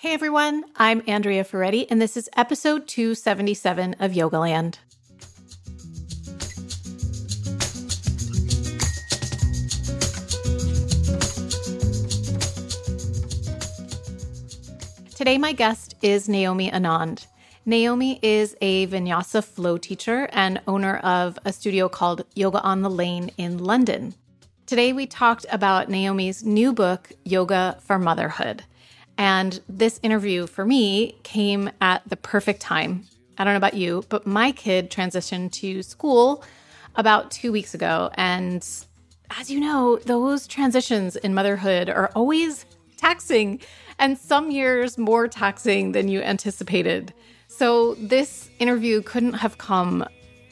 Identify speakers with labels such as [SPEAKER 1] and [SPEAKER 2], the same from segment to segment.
[SPEAKER 1] Hey everyone, I'm Andrea Ferretti, and this is episode 277 of Yogaland. Today, my guest is Naomi Annand. Naomi is a vinyasa flow teacher and owner of a studio called Yoga on the Lane in London. Today, we talked about Naomi's new book, Yoga for Motherhood. And this interview for me came at the perfect time. I don't know about you, but my kid transitioned to school about two weeks ago. And as you know, those transitions in motherhood are always taxing, and some years more taxing than you anticipated. So, this interview couldn't have come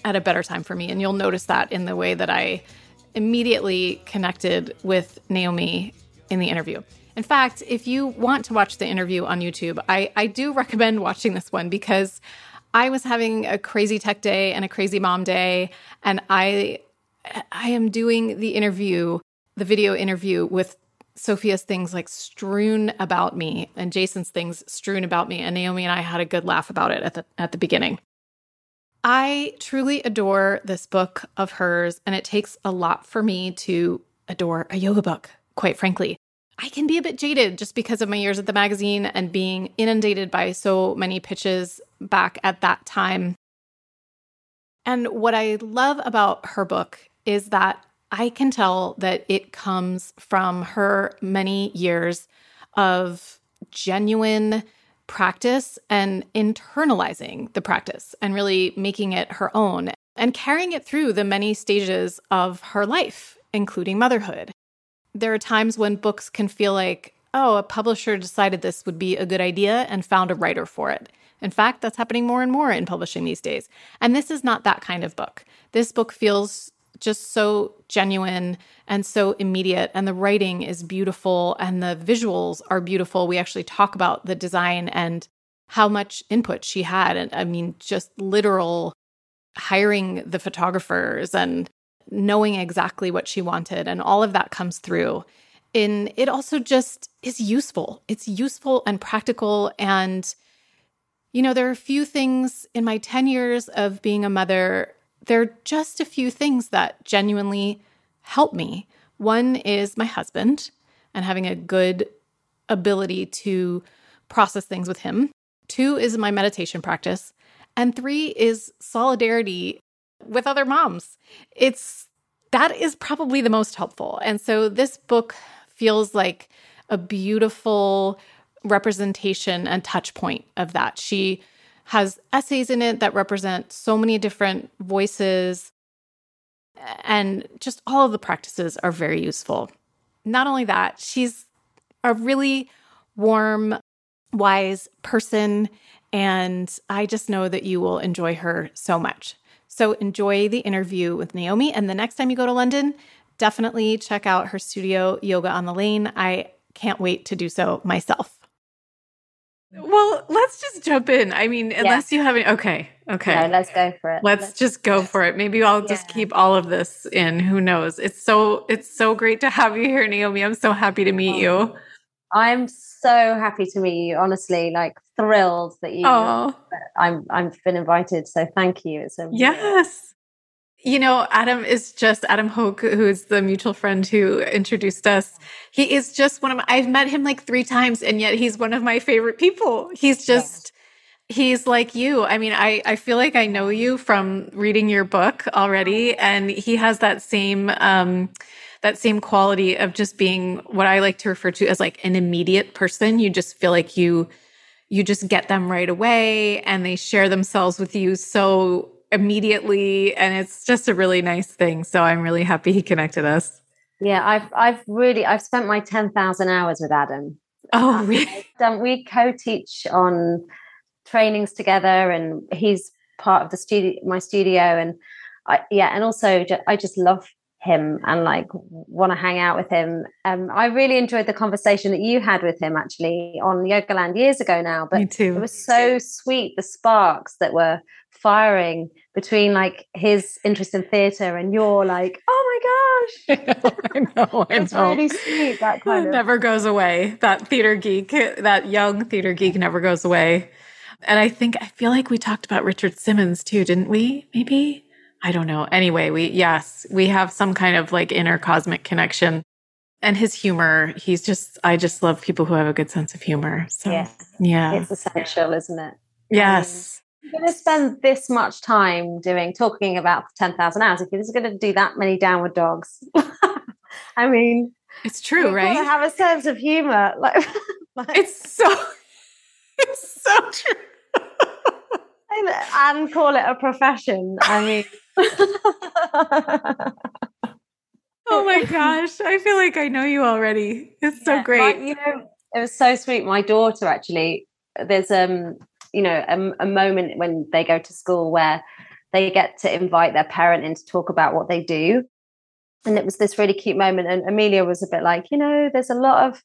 [SPEAKER 1] at a better time for me. And you'll notice that in the way that I immediately connected with Naomi in the interview. In fact, if you want to watch the interview on YouTube, I, I do recommend watching this one because I was having a crazy tech day and a crazy mom day, and I I am doing the interview, the video interview with Sophia's things like strewn about me and Jason's things strewn about me. And Naomi and I had a good laugh about it at the at the beginning. I truly adore this book of hers, and it takes a lot for me to adore a yoga book, quite frankly. I can be a bit jaded just because of my years at the magazine and being inundated by so many pitches back at that time. And what I love about her book is that I can tell that it comes from her many years of genuine practice and internalizing the practice and really making it her own and carrying it through the many stages of her life, including motherhood there are times when books can feel like, oh, a publisher decided this would be a good idea and found a writer for it. In fact, that's happening more and more in publishing these days. And this is not that kind of book. This book feels just so genuine and so immediate and the writing is beautiful and the visuals are beautiful. We actually talk about the design and how much input she had and I mean just literal hiring the photographers and knowing exactly what she wanted. And all of that comes through. And it also just is useful. It's useful and practical. And, you know, there are a few things in my 10 years of being a mother, there are just a few things that genuinely help me. One is my husband and having a good ability to process things with him. Two is my meditation practice. And three is solidarity with other moms. It's that is probably the most helpful. And so this book feels like a beautiful representation and touch point of that. She has essays in it that represent so many different voices and just all of the practices are very useful. Not only that, she's a really warm, wise person and I just know that you will enjoy her so much. So enjoy the interview with Naomi. And the next time you go to London, definitely check out her studio, Yoga on the Lane. I can't wait to do so myself. Well, let's just jump in. I mean, unless you have any. Okay. Okay.
[SPEAKER 2] No, let's go for it.
[SPEAKER 1] Let's, let's just go for it. Maybe I'll yeah. just keep all of this in. Who knows? It's so it's so great to have you here, Naomi. I'm so happy to meet you.
[SPEAKER 2] I'm so happy to meet you. Honestly, like thrilled that you. Oh. I'm I've been invited. So thank you. It's a
[SPEAKER 1] yes. You know, Adam is just Adam Hoke, who is the mutual friend who introduced us. He is just one of my, I've met him like three times, and yet he's one of my favorite people. He's just he's like you. I mean, I I feel like I know you from reading your book already, and he has that same um that same quality of just being what I like to refer to as like an immediate person. You just feel like you you just get them right away and they share themselves with you so immediately and it's just a really nice thing. So I'm really happy he connected us.
[SPEAKER 2] Yeah, I've I've really I've spent my 10,000 hours with Adam.
[SPEAKER 1] Oh, really?
[SPEAKER 2] Um, we co-teach on trainings together and he's part of the studio my studio and I, yeah and also I just love him and like want to hang out with him. Um, I really enjoyed the conversation that you had with him actually on Yogaland years ago now. But it was so sweet the sparks that were firing between like his interest in theatre and your like, oh
[SPEAKER 1] my gosh. I know, I know.
[SPEAKER 2] It's really sweet. That kind
[SPEAKER 1] it
[SPEAKER 2] of
[SPEAKER 1] never goes away. That theater geek, that young theater geek never goes away. And I think I feel like we talked about Richard Simmons too, didn't we? Maybe I don't know. Anyway, we, yes, we have some kind of like inner cosmic connection. And his humor, he's just, I just love people who have a good sense of humor. So,
[SPEAKER 2] yeah.
[SPEAKER 1] yeah.
[SPEAKER 2] It's essential, isn't it?
[SPEAKER 1] Yes.
[SPEAKER 2] Um, you're going to spend this much time doing, talking about 10,000 hours. If you're just going to do that many downward dogs, I mean,
[SPEAKER 1] it's true, right?
[SPEAKER 2] have a sense of humor. Like,
[SPEAKER 1] like it's so, it's so true
[SPEAKER 2] and call it a profession. I mean,
[SPEAKER 1] oh my gosh, I feel like I know you already. It's so great.
[SPEAKER 2] My, you know, it was so sweet. My daughter actually, there's um, you know, a, a moment when they go to school where they get to invite their parent in to talk about what they do. And it was this really cute moment. And Amelia was a bit like, you know, there's a lot of,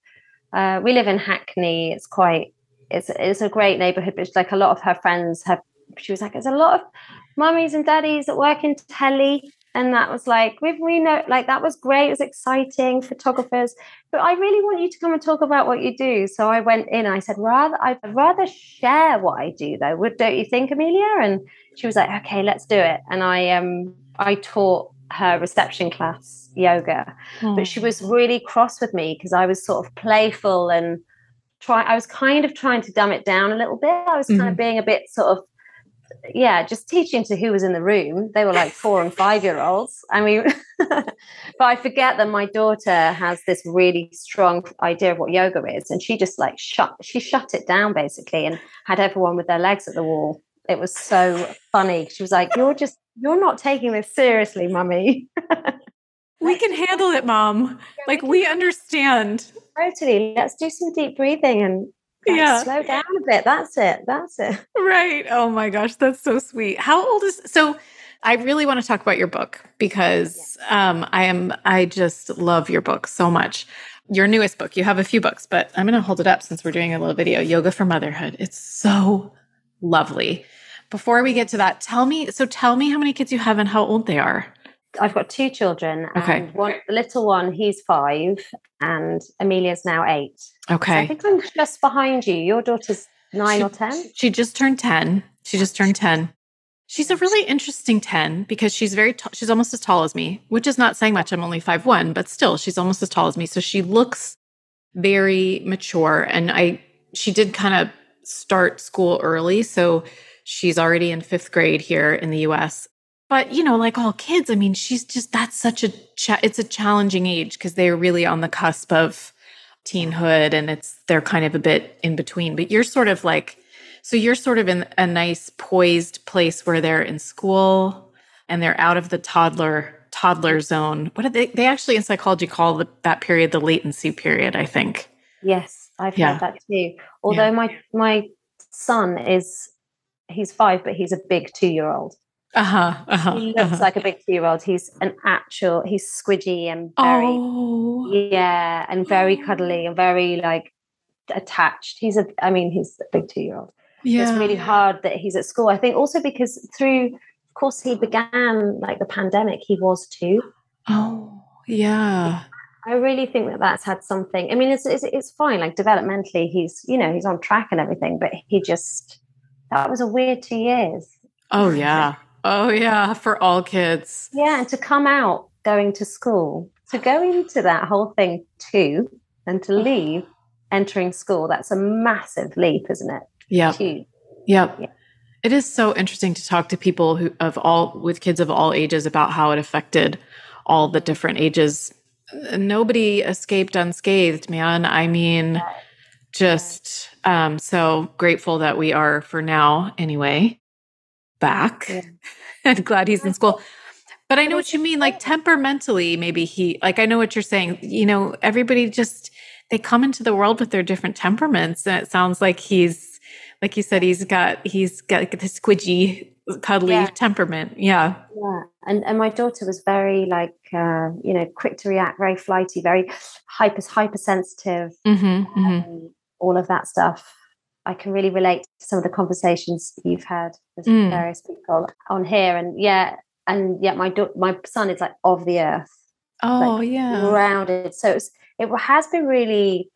[SPEAKER 2] uh, we live in Hackney. It's quite, it's, it's a great neighborhood, but like a lot of her friends have she was like, there's a lot of mummies and daddies that work in telly. And that was like, we, we know, like, that was great. It was exciting, photographers. But I really want you to come and talk about what you do. So I went in and I said, rather, I'd rather share what I do, though. Would, don't you think, Amelia? And she was like, okay, let's do it. And I, um, I taught her reception class yoga, mm. but she was really cross with me because I was sort of playful and try. I was kind of trying to dumb it down a little bit. I was kind mm-hmm. of being a bit sort of yeah, just teaching to who was in the room. They were like four and five year olds. I mean, but I forget that my daughter has this really strong idea of what yoga is, and she just like shut she shut it down basically, and had everyone with their legs at the wall. It was so funny. She was like, "You're just you're not taking this seriously, mummy."
[SPEAKER 1] we can handle it, mom. Yeah, like we, we understand.
[SPEAKER 2] Totally. Let's do some deep breathing and yeah. slow down a bit. That's it. That's it.
[SPEAKER 1] Right. Oh my gosh, that's so sweet. How old is so? I really want to talk about your book because um, I am I just love your book so much. Your newest book. You have a few books, but I'm going to hold it up since we're doing a little video. Yoga for Motherhood. It's so lovely. Before we get to that, tell me. So tell me how many kids you have and how old they are.
[SPEAKER 2] I've got two children.
[SPEAKER 1] Okay.
[SPEAKER 2] one, the little one, he's five, and Amelia's now eight.
[SPEAKER 1] Okay. So
[SPEAKER 2] I think I'm just behind you. Your daughter's nine
[SPEAKER 1] she,
[SPEAKER 2] or 10?
[SPEAKER 1] She just turned 10. She just turned 10. She's a really interesting 10 because she's very t- she's almost as tall as me, which is not saying much. I'm only five one, but still she's almost as tall as me. So she looks very mature and I she did kind of start school early, so she's already in 5th grade here in the US. But, you know, like all kids, I mean, she's just that's such a cha- it's a challenging age because they're really on the cusp of teenhood and it's they're kind of a bit in between. But you're sort of like so you're sort of in a nice poised place where they're in school and they're out of the toddler toddler zone. What do they they actually in psychology call the, that period the latency period i think.
[SPEAKER 2] Yes i've yeah. heard that too. Although yeah. my my son is he's five but he's a big two year old
[SPEAKER 1] uh-huh, uh-huh,
[SPEAKER 2] he looks uh-huh. like a big two-year-old. He's an actual. He's squidgy and very, oh. yeah, and very cuddly and very like attached. He's a. I mean, he's a big two-year-old. Yeah, it's really hard that he's at school. I think also because through, of course, he began like the pandemic. He was too.
[SPEAKER 1] Oh, yeah.
[SPEAKER 2] I really think that that's had something. I mean, it's, it's it's fine. Like developmentally, he's you know he's on track and everything, but he just that was a weird two years.
[SPEAKER 1] Oh yeah. Oh, yeah, for all kids.
[SPEAKER 2] Yeah, and to come out going to school, to go into that whole thing too, and to leave entering school, that's a massive leap, isn't it?
[SPEAKER 1] Yeah. Yep. Yeah. It is so interesting to talk to people who of all with kids of all ages about how it affected all the different ages. Nobody escaped unscathed, man. I mean, just um so grateful that we are for now anyway back. Yeah. and glad he's in school. But I know what you mean. Like temperamentally, maybe he, like, I know what you're saying. You know, everybody just, they come into the world with their different temperaments. And it sounds like he's, like you said, he's got, he's got the squidgy cuddly yeah. temperament. Yeah.
[SPEAKER 2] Yeah. And and my daughter was very like uh, you know, quick to react, very flighty, very hyper hypersensitive, mm-hmm, mm-hmm. Um, all of that stuff. I can really relate to some of the conversations you've had with mm. various people on here. And yeah, and yeah, my do- my son is like of the earth.
[SPEAKER 1] Oh like, yeah.
[SPEAKER 2] Grounded. So it's, it has been really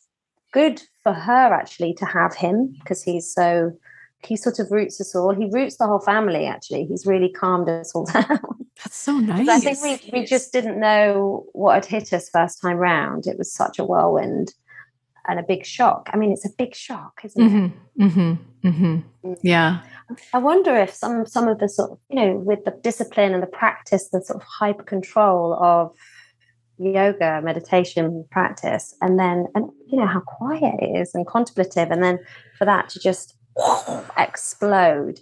[SPEAKER 2] good for her actually to have him because he's so he sort of roots us all. He roots the whole family, actually. He's really calmed us all down.
[SPEAKER 1] That's so nice.
[SPEAKER 2] I think we, we just didn't know what had hit us first time round. It was such a whirlwind and a big shock. I mean, it's a big shock, isn't
[SPEAKER 1] mm-hmm. it? Mm-hmm. Mm-hmm. Mm. Yeah.
[SPEAKER 2] I wonder if some some of the sort of, you know, with the discipline and the practice, the sort of hyper control of yoga meditation practice and then and you know how quiet it is and contemplative and then for that to just explode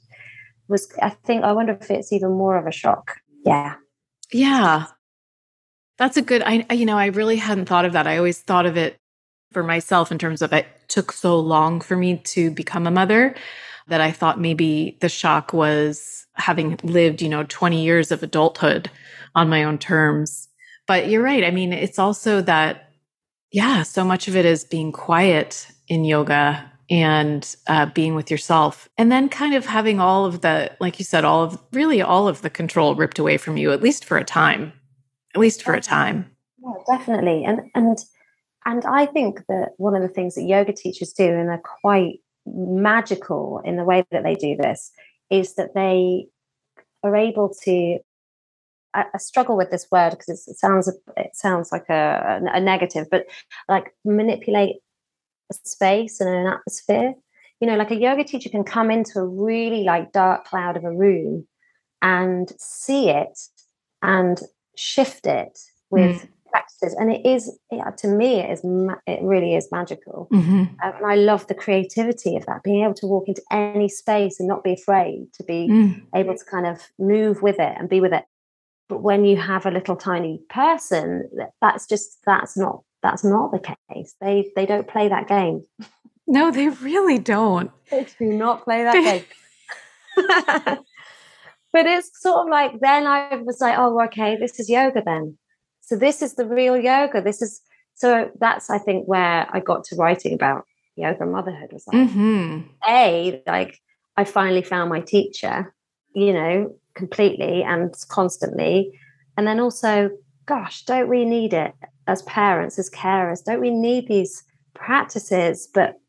[SPEAKER 2] was I think I wonder if it's even more of a shock. Yeah.
[SPEAKER 1] Yeah. That's a good I you know I really hadn't thought of that. I always thought of it for myself in terms of it took so long for me to become a mother that I thought maybe the shock was having lived, you know, 20 years of adulthood on my own terms. But you're right. I mean, it's also that yeah, so much of it is being quiet in yoga and uh, being with yourself and then kind of having all of the like you said all of really all of the control ripped away from you at least for a time at least for a time
[SPEAKER 2] yeah definitely and and and i think that one of the things that yoga teachers do and they're quite magical in the way that they do this is that they are able to I, struggle with this word because it sounds it sounds like a, a negative, but like manipulate a space and an atmosphere. You know, like a yoga teacher can come into a really like dark cloud of a room and see it and shift it with mm. Practices. And it is, yeah, to me, it is, it really is magical. Mm-hmm. Um, and I love the creativity of that, being able to walk into any space and not be afraid to be mm. able to kind of move with it and be with it. But when you have a little tiny person, that's just, that's not that's not the case. They they don't play that game.
[SPEAKER 1] No, they really don't.
[SPEAKER 2] They do not play that game. but it's sort of like then I was like, oh, okay, this is yoga then. So this is the real yoga. This is so that's I think where I got to writing about yoga motherhood was like mm-hmm. a like I finally found my teacher, you know, completely and constantly, and then also, gosh, don't we need it? as parents, as carers, don't we need these practices? But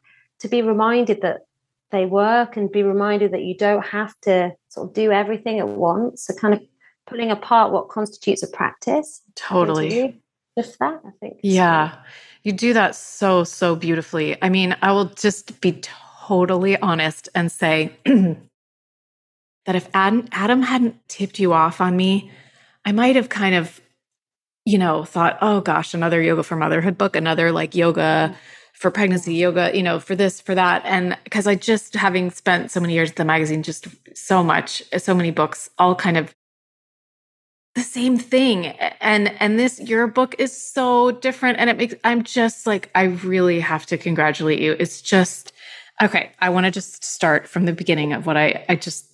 [SPEAKER 2] to be reminded that they work and be reminded that you don't have to sort of do everything at once. So kind of pulling apart what constitutes a practice.
[SPEAKER 1] Totally.
[SPEAKER 2] Just that, I think.
[SPEAKER 1] Yeah. You do that so, so beautifully. I mean, I will just be totally honest and say that if Adam, Adam hadn't tipped you off on me, I might have kind of you know, thought, oh gosh, another yoga for motherhood book, another like yoga mm-hmm. for pregnancy, yoga, you know, for this, for that. And because I just, having spent so many years at the magazine, just so much, so many books, all kind of the same thing. And, and this, your book is so different. And it makes, I'm just like, I really have to congratulate you. It's just, okay. I want to just start from the beginning of what I, I just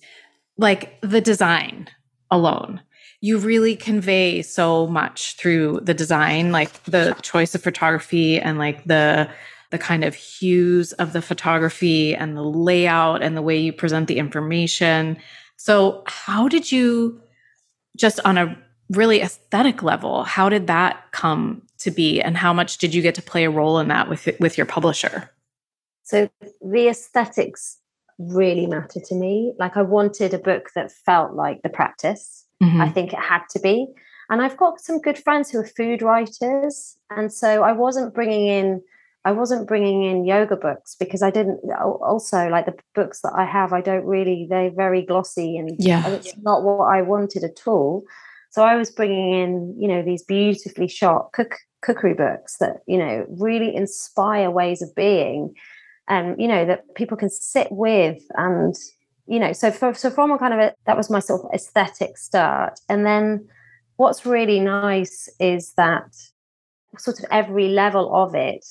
[SPEAKER 1] like the design alone you really convey so much through the design, like the choice of photography and like the the kind of hues of the photography and the layout and the way you present the information. So, how did you just on a really aesthetic level, how did that come to be and how much did you get to play a role in that with with your publisher?
[SPEAKER 2] So, the aesthetics really matter to me. Like I wanted a book that felt like the practice Mm-hmm. I think it had to be. And I've got some good friends who are food writers, and so I wasn't bringing in I wasn't bringing in yoga books because I didn't also like the books that I have I don't really they're very glossy and
[SPEAKER 1] yeah
[SPEAKER 2] it's not what I wanted at all. So I was bringing in you know these beautifully shot cook cookery books that you know really inspire ways of being and you know that people can sit with and you know, so for, so from a kind of a, that was my sort of aesthetic start. And then what's really nice is that sort of every level of it,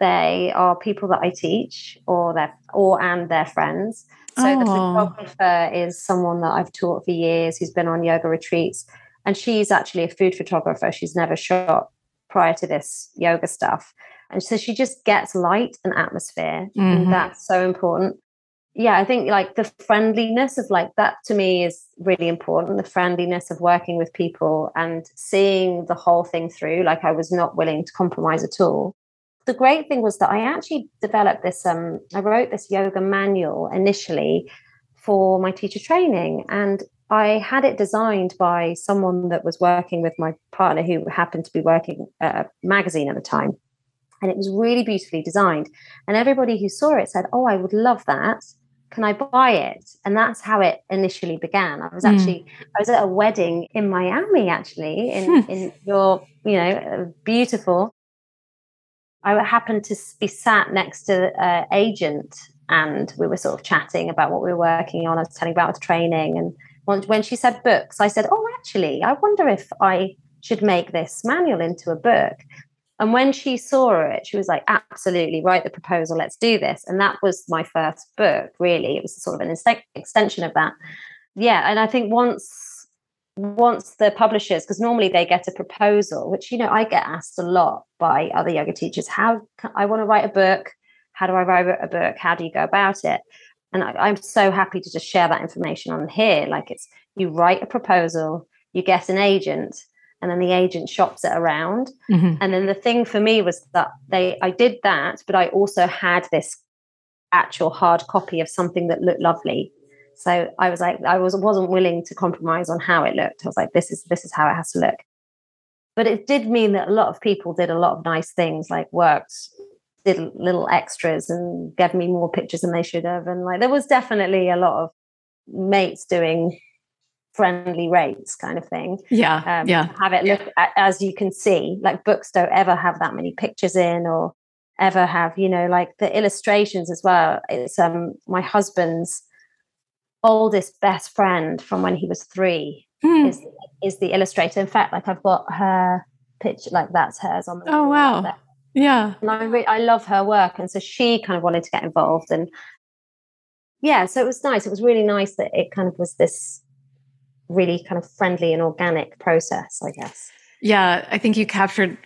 [SPEAKER 2] they are people that I teach or their or and their friends. So oh. the photographer is someone that I've taught for years who's been on yoga retreats. And she's actually a food photographer. She's never shot prior to this yoga stuff. And so she just gets light and atmosphere. Mm-hmm. And that's so important. Yeah, I think like the friendliness of like that to me is really important. The friendliness of working with people and seeing the whole thing through. Like I was not willing to compromise at all the great thing was that I actually developed this, um, I wrote this yoga manual initially for my teacher training. And I had it designed by someone that was working with my partner who happened to be working at a magazine at the time. And it was really beautifully designed. And everybody who saw it said, Oh, I would love that. Can I buy it? And that's how it initially began. I was hmm. actually, mm. I was at a wedding in Miami, actually, in, in your, you know, beautiful I happened to be sat next to an agent and we were sort of chatting about what we were working on. I was telling about the training. And when she said books, I said, Oh, actually, I wonder if I should make this manual into a book. And when she saw it, she was like, Absolutely, write the proposal, let's do this. And that was my first book, really. It was sort of an extension of that. Yeah. And I think once once the publishers because normally they get a proposal which you know i get asked a lot by other yoga teachers how i want to write a book. How do i write a book? How do you go about it? And I, am so happy to just share that information on here. Like it's you write a proposal you get an agent and then the agent shops it around. Mm-hmm. and then the thing for me was that they i did that but i also had this actual hard copy of something that looked lovely so I was like, I was wasn't willing to compromise on how it looked. I was like, this is this is how it has to look. But it did mean that a lot of people did a lot of nice things, like worked, did little extras, and gave me more pictures than they should have. And like there was definitely a lot of mates doing friendly rates kind of thing.
[SPEAKER 1] Yeah. Um, yeah.
[SPEAKER 2] Have it look as you can see, like books don't ever have that many pictures in or ever have, you know, like the illustrations as well. It's um my husband's oldest best friend from when he was three mm. is is the illustrator. In fact, like I've got her picture, like that's hers on the.
[SPEAKER 1] Oh wow! Yeah,
[SPEAKER 2] and I re- I love her work, and so she kind of wanted to get involved, and yeah, so it was nice. It was really nice that it kind of was this really kind of friendly and organic process, I guess.
[SPEAKER 1] Yeah, I think you captured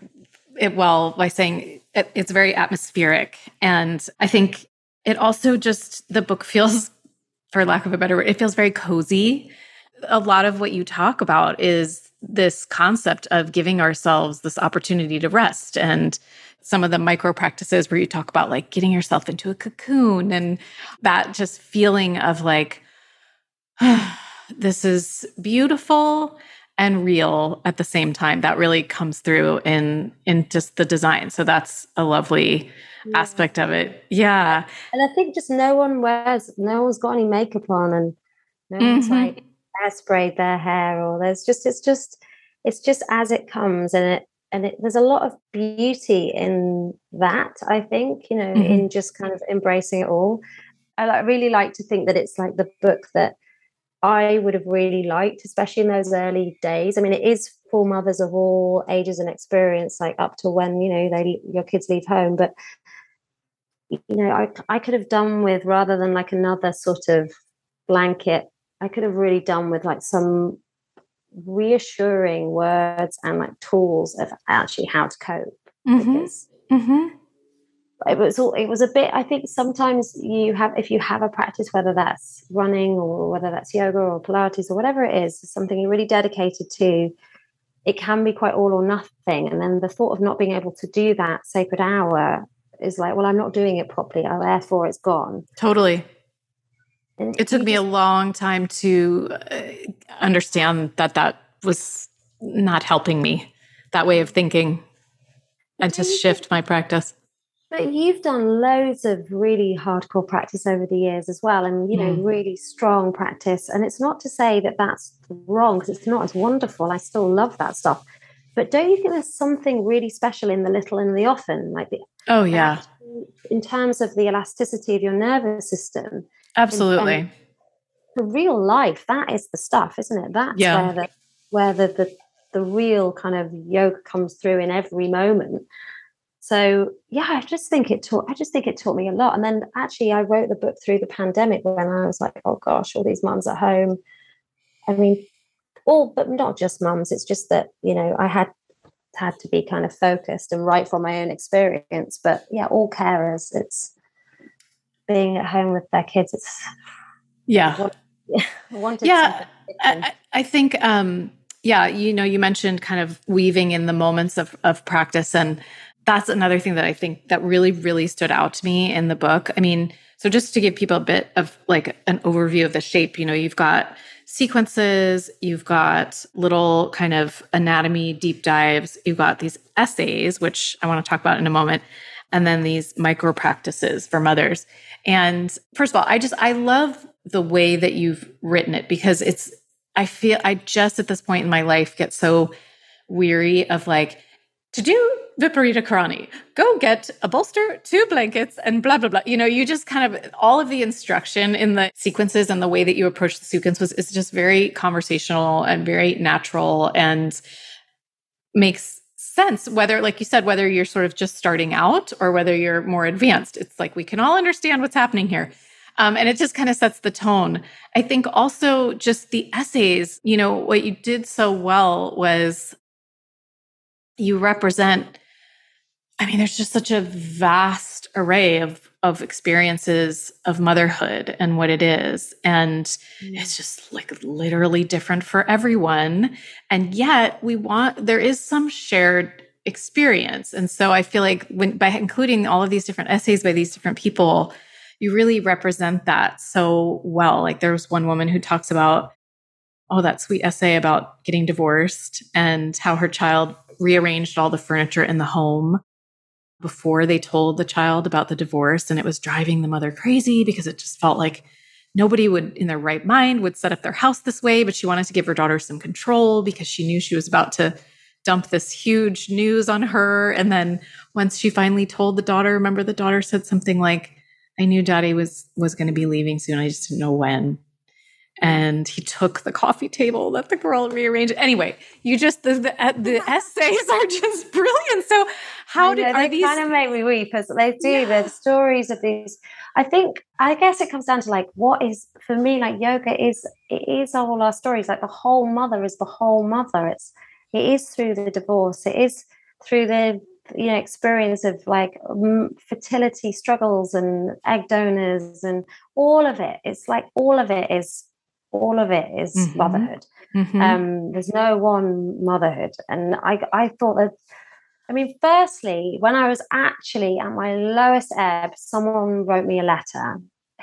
[SPEAKER 1] it well by saying it, it's very atmospheric, and I think it also just the book feels for lack of a better word, it feels very cozy. A lot of what you talk about is this concept of giving ourselves this opportunity to rest and some of the micro practices where you talk about like getting yourself into a cocoon and that just feeling of like, this is beautiful and real at the same time that really comes through in in just the design so that's a lovely yeah. aspect of it. Yeah.
[SPEAKER 2] And I think just no one wears, no one's got any makeup on and no mm-hmm. one's like hairsprayed their hair or there's just, it's just, it's just as it comes and it, and it, there's a lot of beauty in that, I think, you know, mm-hmm. in just kind of embracing it all. I really like to think that it's like the book that I would have really liked, especially in those early days. I mean, it is for mothers of all ages and experience, like up to when you know they your kids leave home. But you know, I, I could have done with rather than like another sort of blanket, I could have really done with like some reassuring words and like tools of actually how to cope. Mm-hmm. Because mm-hmm. It was all, it was a bit, I think sometimes you have, if you have a practice, whether that's running or whether that's yoga or Pilates or whatever it is, something you're really dedicated to, it can be quite all or nothing. And then the thought of not being able to do that sacred hour is like, well, I'm not doing it properly, oh, therefore it's gone.
[SPEAKER 1] Totally. And it took me just, a long time to uh, understand that that was not helping me, that way of thinking, and to shift my practice.
[SPEAKER 2] But you've done loads of really hardcore practice over the years as well, and you know, mm. really strong practice. And it's not to say that that's wrong because it's not as wonderful. I still love that stuff. But don't you think there's something really special in the little and the often, like the
[SPEAKER 1] oh yeah,
[SPEAKER 2] in terms of the elasticity of your nervous system?
[SPEAKER 1] Absolutely.
[SPEAKER 2] the real life, that is the stuff, isn't it? That's yeah. where the where the, the the real kind of yoga comes through in every moment. So yeah i just think it taught i just think it taught me a lot. And then actually i wrote the book through the pandemic when i was like oh gosh all these mums at home. I mean all but not just mums it's just that you know i had had to be kind of focused and write from my own experience. But yeah all carers it's being at home with their kids it's
[SPEAKER 1] yeah. Yeah I, I think um yeah you know you mentioned kind of weaving in the moments of of practice and that's another thing that I think that really, really stood out to me in the book. I mean, so just to give people a bit of like an overview of the shape, you know, you've got sequences, you've got little kind of anatomy deep dives, you've got these essays, which I want to talk about in a moment, and then these micro practices for mothers. And first of all, I just, I love the way that you've written it because it's, I feel, I just at this point in my life get so weary of like, to do Viparita Karani, go get a bolster, two blankets, and blah, blah, blah. You know, you just kind of, all of the instruction in the sequences and the way that you approach the sequence was, is just very conversational and very natural and makes sense. Whether, like you said, whether you're sort of just starting out or whether you're more advanced, it's like we can all understand what's happening here. Um, and it just kind of sets the tone. I think also just the essays, you know, what you did so well was you represent I mean, there's just such a vast array of of experiences of motherhood and what it is. And mm. it's just like literally different for everyone. And yet we want there is some shared experience. And so I feel like when by including all of these different essays by these different people, you really represent that so well. Like there was one woman who talks about oh, that sweet essay about getting divorced and how her child rearranged all the furniture in the home before they told the child about the divorce and it was driving the mother crazy because it just felt like nobody would in their right mind would set up their house this way but she wanted to give her daughter some control because she knew she was about to dump this huge news on her. And then once she finally told the daughter remember the daughter said something like i knew daddy was was going to be leaving soon. I just didn't know when and he took the coffee table that the girl rearranged. Anyway, you just the the, uh, the essays are just brilliant. So how did
[SPEAKER 2] they
[SPEAKER 1] these
[SPEAKER 2] kind of make me weep as they do? Yeah. The stories of these. I think I guess it comes down to like what is for me like yoga is it is all our stories. Like the whole mother is the whole mother. It's it is through the divorce. It is through the you know experience of like fertility struggles and egg donors and all of it it's like all of it is all of it is mm-hmm. motherhood. Mm-hmm. Um, there's no one motherhood. And I, I thought that, I mean, firstly, when I was actually at my lowest ebb, someone wrote me a letter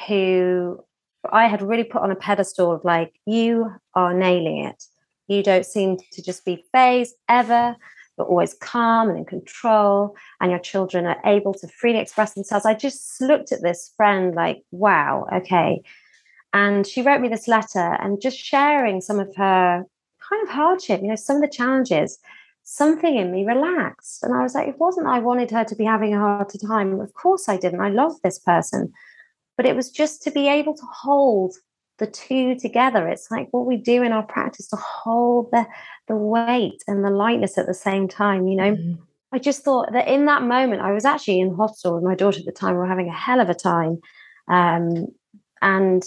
[SPEAKER 2] who I had really put on a pedestal of like, you are nailing it. You don't seem to just be phased ever, but always calm and in control, and your children are able to freely express themselves. I just looked at this friend like, wow, okay, and she wrote me this letter and just sharing some of her kind of hardship, you know, some of the challenges, something in me relaxed. And I was like, it wasn't I wanted her to be having a hard time. Of course I didn't. I love this person. But it was just to be able to hold the two together. It's like what we do in our practice to hold the the weight and the lightness at the same time, you know. Mm-hmm. I just thought that in that moment, I was actually in hospital with my daughter at the time. We were having a hell of a time. Um, and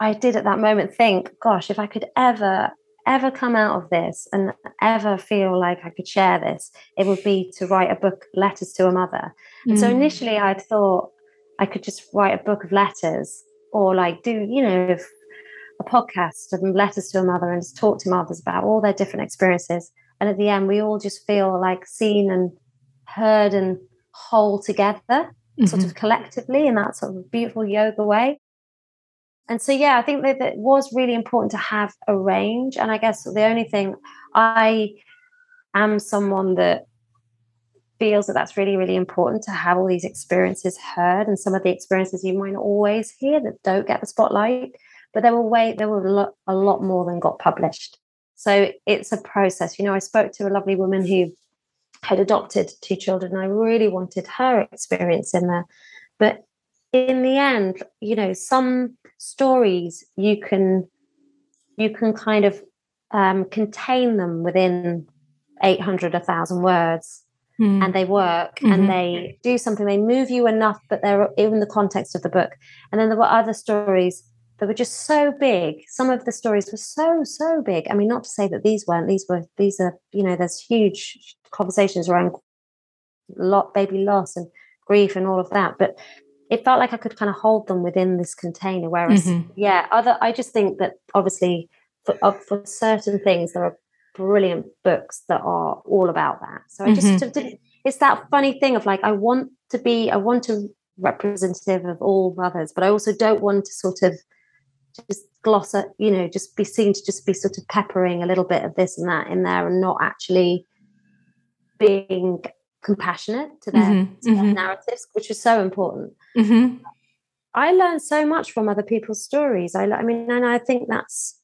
[SPEAKER 2] I did at that moment think, gosh, if I could ever, ever come out of this and ever feel like I could share this, it would be to write a book, Letters to a Mother. Mm. And so mm. initially I'd thought I could just write a book of letters or like do, you know, a podcast of letters to a mother and just talk to mothers about all their different experiences. And at the end, we all just feel like seen and heard and whole together, mm-hmm. sort of collectively in that sort of beautiful yoga way and so yeah i think that, it was really important to have a range. And i guess the only thing i am someone that feels that that's really really important to have all these experiences heard. And some of the experiences you might not always hear that don't get the spotlight but there were way there were a lot, a lot more than got published. So it's a process. You know i spoke to a lovely woman who had adopted two children. I really wanted her experience in there. But in the end, you know, some stories you can you can kind of um, contain them within 800 1000 words mm. and they work mm-hmm. and they do something, they move you enough, but they're in the context of the book. And then there were other stories that were just so big. Some of the stories were so, so big. I mean, not to say that these weren't, these were, these are, you know, there's huge conversations around lot baby loss and grief and all of that. But it felt like I could kind of hold them within this container. Whereas, mm-hmm. yeah, other I just think that obviously for uh, for certain things there are brilliant books that are all about that. So I just mm-hmm. it's that funny thing of like I want to be I want to representative of all mothers, but I also don't want to sort of just gloss at you know just be seen to just be sort of peppering a little bit of this and that in there and not actually being compassionate to their, mm-hmm, to their mm-hmm. narratives, which is so important. Mm-hmm. I learned so much from other people's stories. I, I mean, and I think that's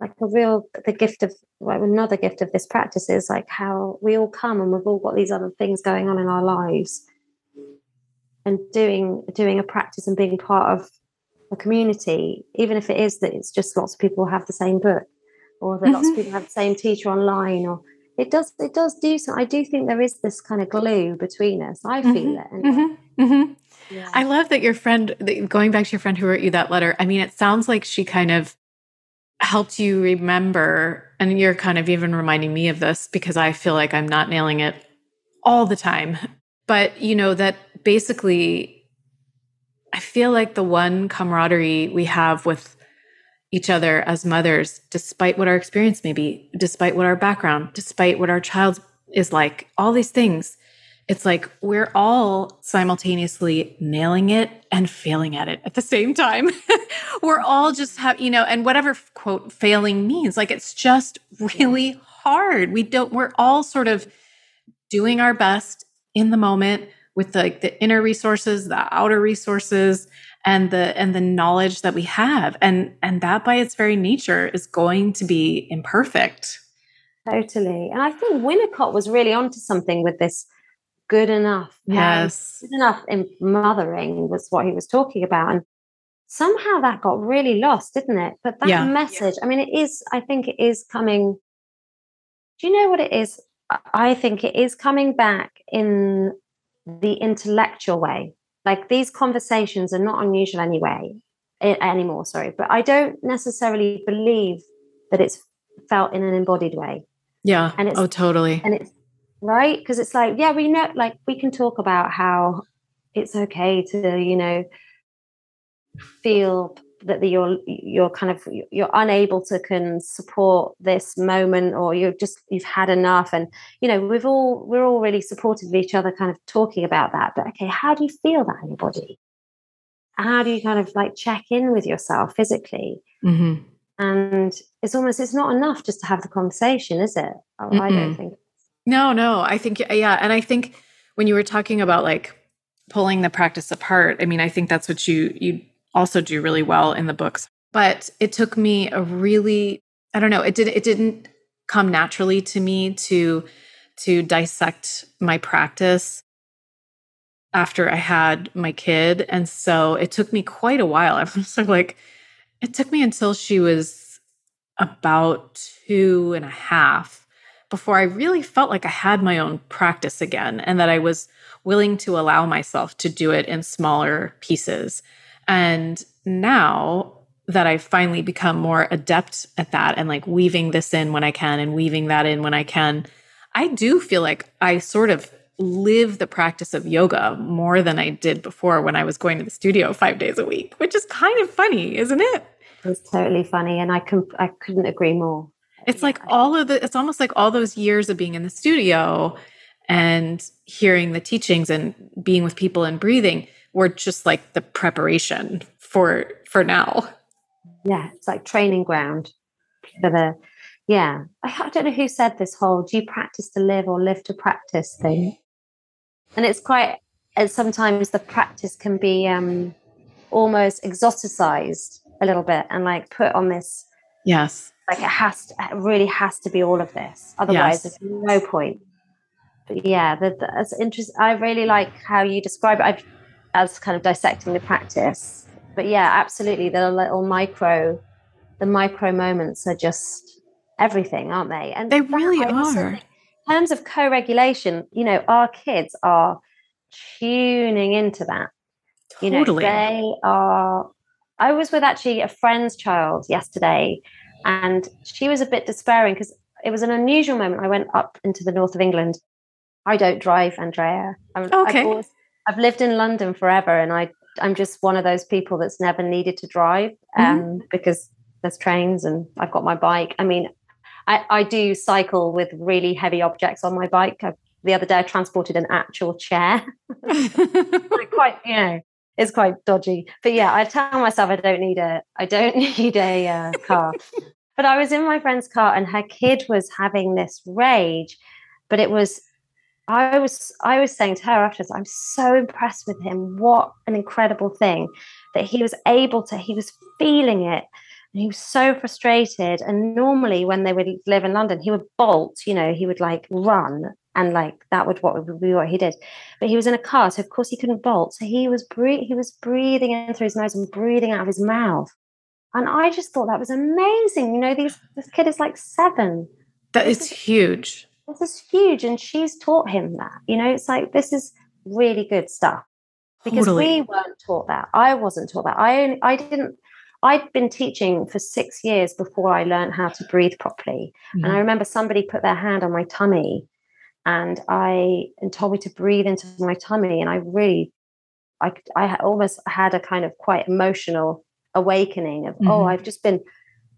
[SPEAKER 2] like a real the gift of well, another gift of this practice is like how we all come and we've all got these other things going on in our lives, and doing doing a practice and being part of a community, even if it is that it's just lots of people have the same book, or that lots of mm-hmm. people have the same teacher online, or it does it does do so i do think there is this kind of glue between us i feel mm-hmm. it mm-hmm.
[SPEAKER 1] Mm-hmm. Yeah. i love that your friend going back to your friend who wrote you that letter i mean it sounds like she kind of helped you remember and you're kind of even reminding me of this because i feel like i'm not nailing it all the time but you know that basically i feel like the one camaraderie we have with each other as mothers, despite what our experience may be, despite what our background, despite what our child is like, all these things. It's like we're all simultaneously nailing it and failing at it at the same time. we're all just have, you know, and whatever quote failing means, like it's just really hard. We don't, we're all sort of doing our best in the moment with the, like the inner resources, the outer resources, and the and the knowledge that we have and and that by its very nature is going to be imperfect
[SPEAKER 2] totally and i think winnicott was really onto something with this good enough
[SPEAKER 1] yes.
[SPEAKER 2] good enough in mothering was what he was talking about and somehow that got really lost didn't it? But that yeah. message i mean it is i think it is coming do you know what it is? I think it is coming back in the intellectual way. Like these conversations are not unusual anyway anymore sorry but i don't necessarily believe that it's felt in an embodied way.
[SPEAKER 1] Yeah. And it's oh totally.
[SPEAKER 2] and it's right? Because it's like yeah we know like we can talk about how it's okay to you know feel that the, you're you're kind of you're unable to can support this moment or you're just you've had enough. And you know we've all we're all really supportive of each other kind of talking about that. But okay how do you feel that in your body? How do you kind of like check in with yourself physically? Mm-hmm. and it's almost it's not enough just to have the conversation is it? Mm i don't think
[SPEAKER 1] no no i think yeah and i think when you were talking about like pulling the practice apart i mean i think that's what you you also do really well in the books. But it took me a really I don't know, it did it didn't come naturally to me to to dissect my practice after I had my kid. And so it took me quite a while. I'm sort of like, it took me until she was about two and a half before I really felt like I had my own practice again and that I was willing to allow myself to do it in smaller pieces. And now that I've finally become more adept at that and like weaving this in when I can and weaving that in when I can, I do feel like I sort of live the practice of yoga more than I did before when I was going to the studio five days a week, which is kind of funny, isn't it?
[SPEAKER 2] It's totally funny. And I, com- I couldn't agree more.
[SPEAKER 1] It's like all of the, it's almost like all those years of being in the studio and hearing the teachings and being with people and breathing were just like the preparation for for now.
[SPEAKER 2] Yeah, it's like training ground for the yeah. I, don't know who said this whole do you practice to live or live to practice thing. And it's quite and sometimes the practice can be um almost exoticized a little bit and like put on this
[SPEAKER 1] yes
[SPEAKER 2] like it has to, it really has to be all of this otherwise yes. there's no point but yeah that's interesting i really like how you describe it i've as kind of dissecting the practice. But yeah, absolutely, the little micro, the micro moments are just everything, aren't they?
[SPEAKER 1] And they really are.
[SPEAKER 2] in terms of co-regulation, you know, our kids are tuning into that. You know,
[SPEAKER 1] Totally.
[SPEAKER 2] they are. I was with actually a friend's child yesterday, and she was a bit despairing because it was an unusual moment. I went up into the north of England. I don't drive, Andrea. I'm,
[SPEAKER 1] Okay.
[SPEAKER 2] I've, always, I've lived in London forever, and I I'm just one of those people that's never needed to drive um, because there's trains and I've got my bike. I mean, I, I do cycle with really heavy objects on my bike. I, the other day, I transported an actual chair. Quite, you know, it's quite dodgy. But yeah, I tell myself I don't need a, I don't need a uh, car. but I was in my friend's car, and her kid was having this rage. But it was, I was, I was saying to her afterwards, I'm so impressed with him. What an incredible thing that he was able to. He was feeling it. And he was so frustrated. And normally, when they would live in London, he would bolt, you know, he would like run and like that would what would be what he did. But he was in a car, so of course he couldn't bolt. So he was bre- he was breathing in through his nose and breathing out of his mouth. And I just thought that was amazing. You know, these this kid is like seven.
[SPEAKER 1] that is huge.
[SPEAKER 2] This is huge, and she's taught him that. You know, it's like this is really good stuff because
[SPEAKER 1] Totally.
[SPEAKER 2] we weren't taught that. I wasn't taught that. I only, I didn't. I'd been teaching for six years before I learned how to breathe properly. And I mm. remember somebody put their hand on my tummy and I and told me to breathe into my tummy. And I really, I, I almost had a kind of quite emotional awakening of, oh,
[SPEAKER 1] Mhm.
[SPEAKER 2] I've just been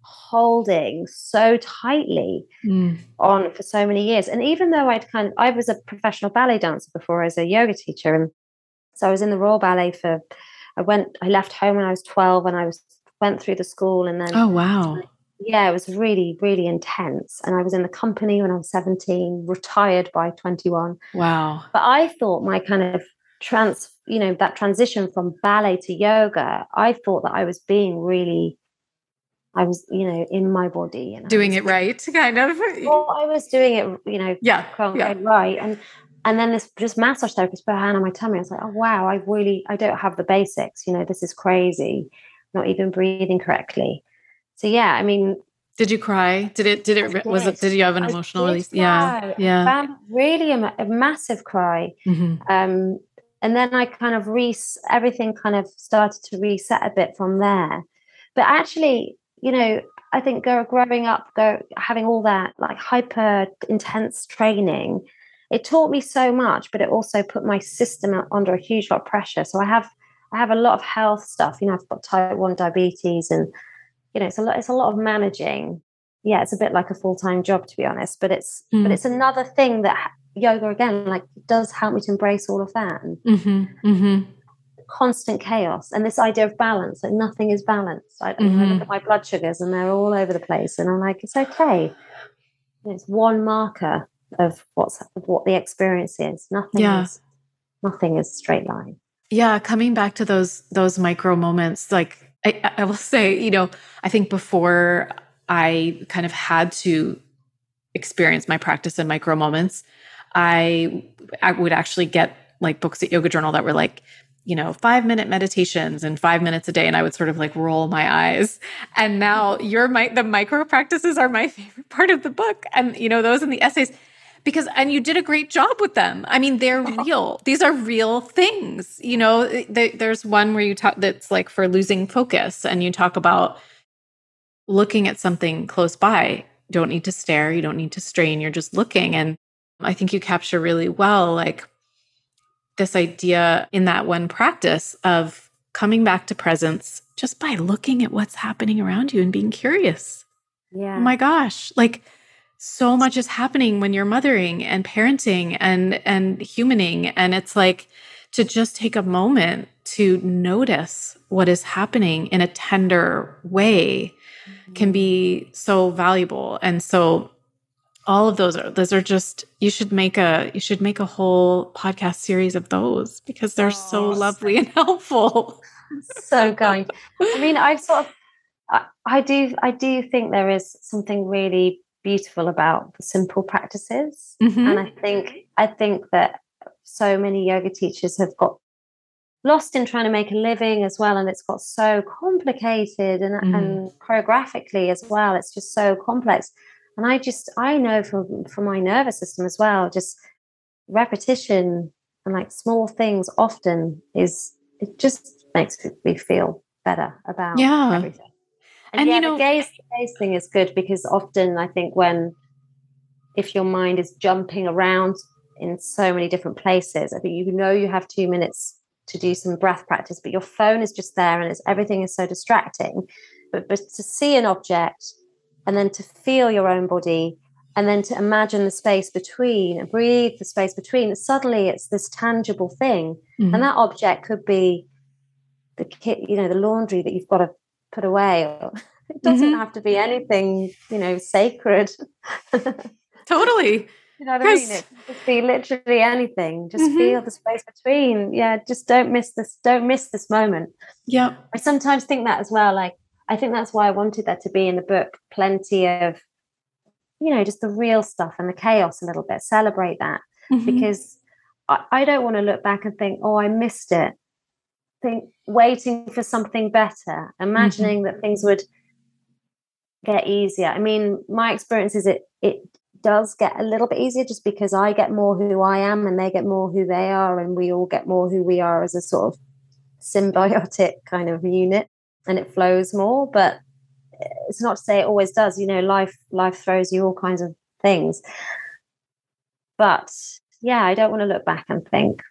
[SPEAKER 2] holding so tightly
[SPEAKER 1] Mm.
[SPEAKER 2] on for so many years. And even though I'd kind of, I was a professional ballet dancer before as a yoga teacher. And so I was in the Royal Ballet for, I went, I left home when I was 12 and I was, went through the school and then
[SPEAKER 1] Oh wow.
[SPEAKER 2] Yeah, it was really, really intense. And I was in the company when I was 17, retired by 21.
[SPEAKER 1] Wow.
[SPEAKER 2] But I thought my kind of trans, you know, that transition from ballet to yoga, I thought that I was being really, I was, you know, in my body and
[SPEAKER 1] Doing
[SPEAKER 2] was-
[SPEAKER 1] it right, kind of.
[SPEAKER 2] Well, I was doing it, you know,
[SPEAKER 1] Yeah. Yeah.
[SPEAKER 2] right. And and then this just massage therapist put her hand on my tummy. I was like, oh wow, I really I don't have the basics. You know, this is crazy. Not even breathing correctly. So yeah, I mean,
[SPEAKER 1] Did you cry? Did it? Did it? Was it?
[SPEAKER 2] did.
[SPEAKER 1] You have an emotional release? Yeah.
[SPEAKER 2] cry.
[SPEAKER 1] Yeah.
[SPEAKER 2] found really a, a massive cry.
[SPEAKER 1] Mhm.
[SPEAKER 2] Um, and then I kind of re everything kind of started to reset a bit from there. But actually, you know, I think growing up, go having all that like hyper intense training, it taught me so much, but it also put my system under a huge lot of pressure. So I have I have a lot of health stuff. You know, I've got type one diabetes, and you know, it's a lot. It's a lot of managing. Yeah, it's a bit like a full time job, to be honest. But it's
[SPEAKER 1] Mm.
[SPEAKER 2] but it's another thing that yoga again like does help me to embrace all of that and
[SPEAKER 1] Mhm. Mhm.
[SPEAKER 2] constant chaos and this idea of balance like nothing is balanced I, I look
[SPEAKER 1] Mhm.
[SPEAKER 2] at my blood sugars and they're all over the place and i'm like it's okay it's one marker of what's of what the experience is nothing
[SPEAKER 1] Yeah.
[SPEAKER 2] is nothing is straight line
[SPEAKER 1] Yeah, coming back to those those micro moments, like I, I will say, you know, I think before I kind of had to experience my practice in micro moments, I I would actually get like books at Yoga Journal that were like, you know, five minute meditations and five minutes a day, and I would sort of like roll my eyes. And now your my the micro practices are my favorite part of the book, and you know those in the essays because and you did a great job with them. I mean they're uh-huh. real. These are real things you know? Th- there's one where you talk that's like for losing focus and you talk about looking at something close by. Don't need to stare. You don't need to strain. You're just looking. And i think you capture really well like this idea in that one practice of coming back to presence just by looking at what's happening around you and being curious.
[SPEAKER 2] Oh yeah.
[SPEAKER 1] Oh my gosh. Like so much is happening when you're mothering and parenting and and humaning. And it's like to just take a moment to notice what is happening in a tender way can be so valuable. And so all of those are those are just you should make a you should make a whole podcast series of those because they're so
[SPEAKER 2] Oh,
[SPEAKER 1] lovely and helpful.
[SPEAKER 2] So kind i mean i've sort of I, I do i do think there is something really beautiful about the simple practices
[SPEAKER 1] Mhm.
[SPEAKER 2] and i think i think that so many yoga teachers have got lost in trying to make a living as well and it's got so complicated and,
[SPEAKER 1] Mm.
[SPEAKER 2] and choreographically as well it's just so complex And I just, I know from, from my nervous system as well, just repetition and like small things often is, it just makes me feel better about
[SPEAKER 1] yeah.
[SPEAKER 2] everything. And, and yeah, you know, the gaze, the gaze thing is good because often I think when, if your mind is jumping around in so many different places, I think you know you have two minutes to do some breath practice, but your phone is just there and it's everything is so distracting. But, but to see an object and then to feel your own body and then to imagine the space between and breathe the space between, suddenly it's this tangible thing. Mm-hmm. And that object could be the kit, you know, the laundry that you've got to put away. It doesn't mm-hmm. have to be anything, you know, sacred.
[SPEAKER 1] totally.
[SPEAKER 2] You know what I mean? It just be literally anything. Just mm-hmm. feel the space between. Yeah, just don't miss this. Don't miss this moment.
[SPEAKER 1] Yeah.
[SPEAKER 2] I sometimes think that as well. Like I think that's why I wanted that to be in the book. Plenty of, you know, just the real stuff and the chaos a little bit. Celebrate that mm-hmm. because I, I don't want to look back and think, oh, I missed it. Think waiting for something better, imagining mm-hmm. that things would get easier. I mean, my experience is it it does get a little bit easier just because I get more who I am and they get more who they are, and we all get more who we are as a sort of symbiotic kind of unit, and it flows more. But it's not to say it always does. You know, life life throws you all kinds of things. But yeah, I don't want to look back and think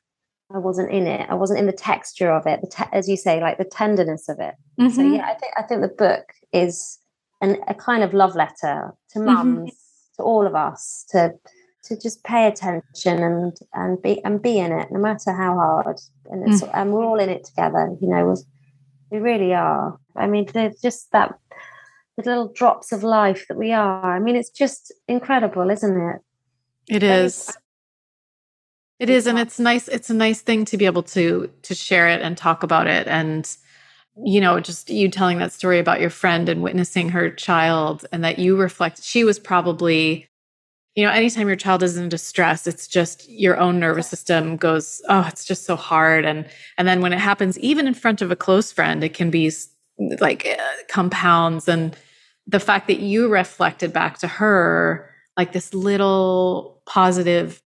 [SPEAKER 2] I wasn't in it. I wasn't in the texture of it, the te- as you say, like the tenderness of it. Mm-hmm. So yeah, I think I think the book is an, a kind of love letter to mm-hmm. mums. Mm-hmm to all of us to to just pay attention and and be and be in it no matter how hard and it's mm. and we're all in it together you know we really are i mean there's just that the little drops of life that we are i mean it's just incredible isn't it
[SPEAKER 1] it is it is and it's nice it's a nice thing to be able to to share it and talk about it and you know, just you telling that story about your friend and witnessing her child and that you reflect, she was probably, you know, anytime your child is in distress, it's just your own nervous system goes, oh, it's just so hard. And, and then when it happens, even in front of a close friend, it can be like uh, compounds. And the fact that you reflected back to her, like this little positive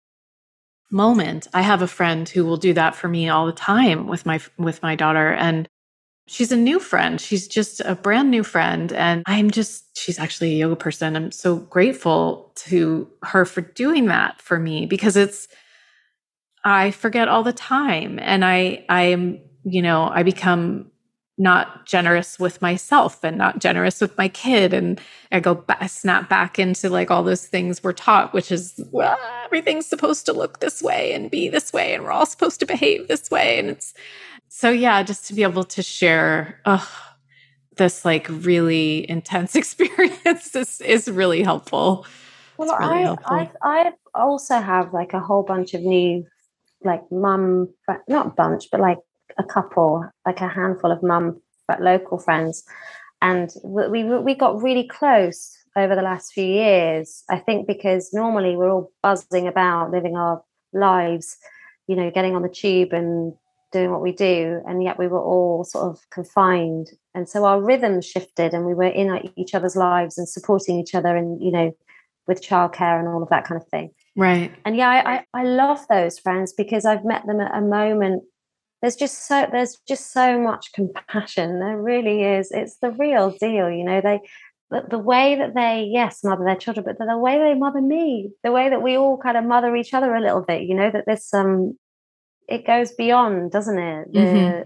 [SPEAKER 1] moment. I have a friend who will do that for me all the time with my, with my daughter. And she's a new friend. She's just a brand new friend. And I'm just, she's actually a yoga person. I'm so grateful to her for doing that for me because it's, I forget all the time. And I, I am, you know, I become not generous with myself and not generous with my kid. And I go back, snap back into like all those things we're taught, which is well, everything's supposed to look this way and be this way. And we're all supposed to behave this way. And it's, so yeah, just to be able to share this like really intense experience is, is really helpful.
[SPEAKER 2] Well, really I, helpful. I I also have like a whole bunch of new like mum not bunch but like a couple like a handful of mum but local friends. And we we got really close over the last few years i think because normally we're all buzzing about living our lives you know getting on the tube and doing what we do and yet we were all sort of confined. And so our rhythm shifted and we were in each other's lives and supporting each other and you know with childcare and all of that kind of thing.
[SPEAKER 1] Right.
[SPEAKER 2] And yeah I, I, I love those friends because i've met them at a moment there's just so there's just so much compassion there really is it's the real deal you know they the, the way that they yes mother their children but the, the way they mother me the way that we all kind of mother each other a little bit you know that there's some it goes beyond, doesn't it? The, mm-hmm.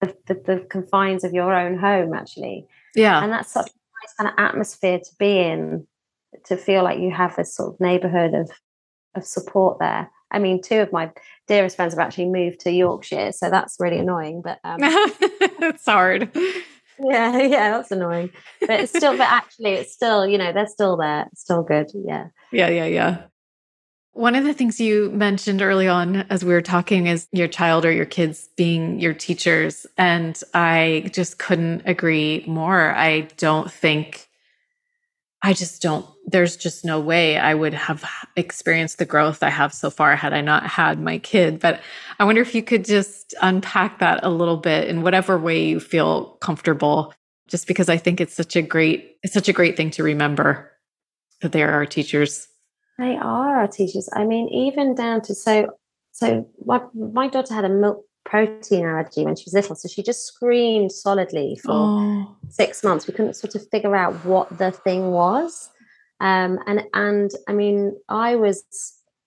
[SPEAKER 2] the, the, the, confines of your own home, actually.
[SPEAKER 1] Yeah.
[SPEAKER 2] And that's such a nice kind of atmosphere to be in, to feel like you have this sort of neighborhood of, of support there. I mean, two of my dearest friends have actually moved to Yorkshire, so that's really annoying. But um,
[SPEAKER 1] it's hard.
[SPEAKER 2] Yeah, yeah, that's annoying. But it's still, but actually, it's still, you know, they're still there. It's still good. Yeah.
[SPEAKER 1] Yeah, yeah, yeah. One of the things you mentioned early on as we were talking is your child or your kids being your teachers. And I just couldn't agree more. I don't think, I just don't, there's just no way I would have experienced the growth I have so far had I not had my kid. But I wonder if you could just unpack that a little bit in whatever way you feel comfortable, just because I think it's such a great, it's such a great thing to remember. that they are our teachers.
[SPEAKER 2] They are our teachers. I mean, even down to so so my, my daughter had a milk protein allergy when she was little. So she just screamed solidly for oh. six months. We couldn't sort of figure out what the thing was. Um, and and I mean, I was,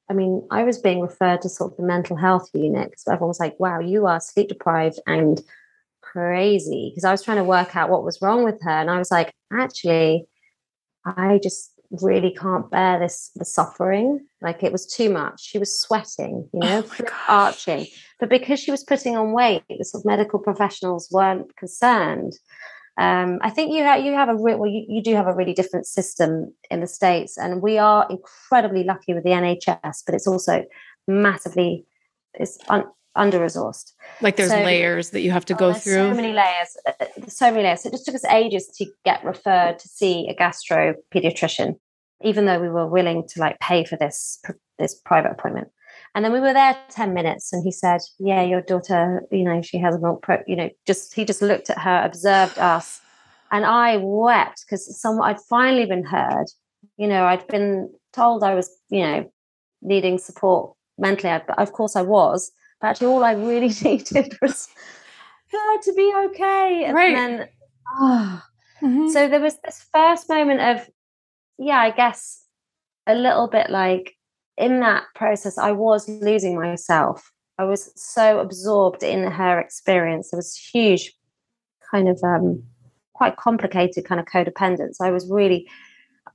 [SPEAKER 2] I mean, I was being referred to sort of the mental health unit because everyone was like, "Wow, you are sleep deprived and crazy." Because I was trying to work out what was wrong with her, and I was like, actually, I just really can't bear this the suffering. Like it was too much. She was sweating you know oh arching. But because she was putting on weight the sort of medical professionals weren't concerned. Um, I think you have you have a re- well you, you do have a really different system in the states, and we are incredibly lucky with the NHS, but it's also massively it's un, under resourced.
[SPEAKER 1] Like there's so, layers that you have to oh, go through. So
[SPEAKER 2] many layers, uh, uh, so many layers. So it just took us ages to get referred to see a gastro pediatrician, even though we were willing to like pay for this this private appointment. And then we were there 10 minutes and he said, Yeah, your daughter, you know, she has a milk pro, you know, just he just looked at her, observed us. And I wept because some I'd finally been heard. You know, I'd been told I was, you know, needing support mentally. But of course I was. But actually all I really needed was her to be okay. And right. then oh. Mm-hmm. so there was this first moment of, yeah, I guess a little bit like in that process, I was losing myself. I was so absorbed in her experience. There was huge, kind of um, quite complicated kind of codependence. I was really,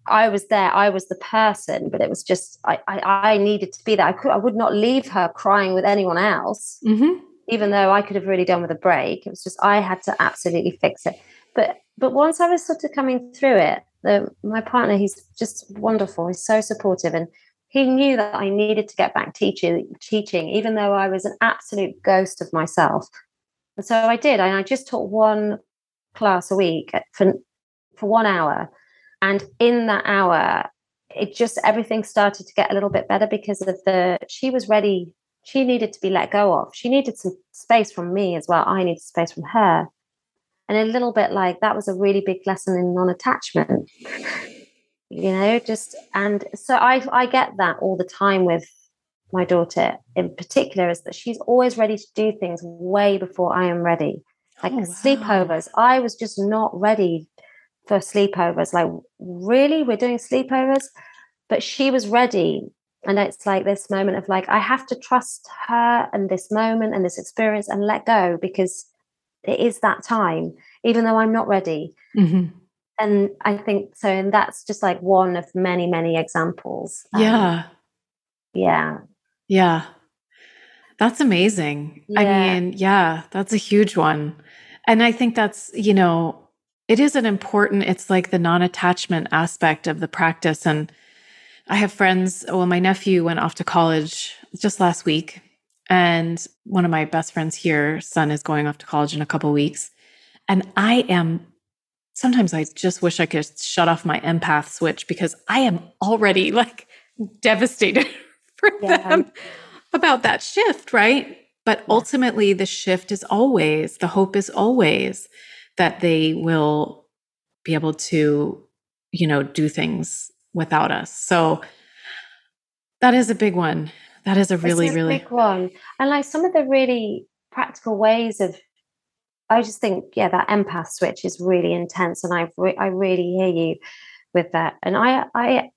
[SPEAKER 2] I was there. I was the person, but it was just I. I, I needed to be there. I could. I would not leave her crying with anyone else, mm-hmm. even though I could have really done with a break. It was just I had to absolutely fix it. But but once I was sort of coming through it, the, my partner, he's just wonderful. He's so supportive, and he knew that I needed to get back teaching, teaching, even though I was an absolute ghost of myself. And so I did, and I just taught one class a week for for one hour, and in that hour, it just everything started to get a little bit better because of the she was ready. She needed to be let go of. She needed some space from me as well. I needed space from her. And a little bit like that was a really big lesson in non attachment you know just and so i i get that all the time with my daughter in particular is that she's always ready to do things way before i am ready like oh, wow. sleepovers i was just not ready for sleepovers like really we're doing sleepovers but she was ready and it's like this moment of like i have to trust her and this moment and this experience and let go because it is that time even though i'm not ready mm-hmm and I think so. And that's just like one of many, many examples.
[SPEAKER 1] Um, yeah.
[SPEAKER 2] Yeah.
[SPEAKER 1] Yeah. That's amazing. Yeah. I mean, yeah, that's a huge one. And I think that's, you know, it is an important, it's like the non attachment aspect of the practice. And I have friends, well, my nephew went off to college just last week. And one of my best friends here, son, is going off to college in a couple weeks. And I am sometimes I just wish I could shut off my empath switch because I am already like devastated for yeah. them about that shift, right? But ultimately, the shift is always, the hope is always that they will be able to, you know, do things without us. So that is a big one. That is a really, a really
[SPEAKER 2] big one. And like some of the really practical ways of I just think, yeah, that empath switch is really intense, and I re- I really hear you with that. And I I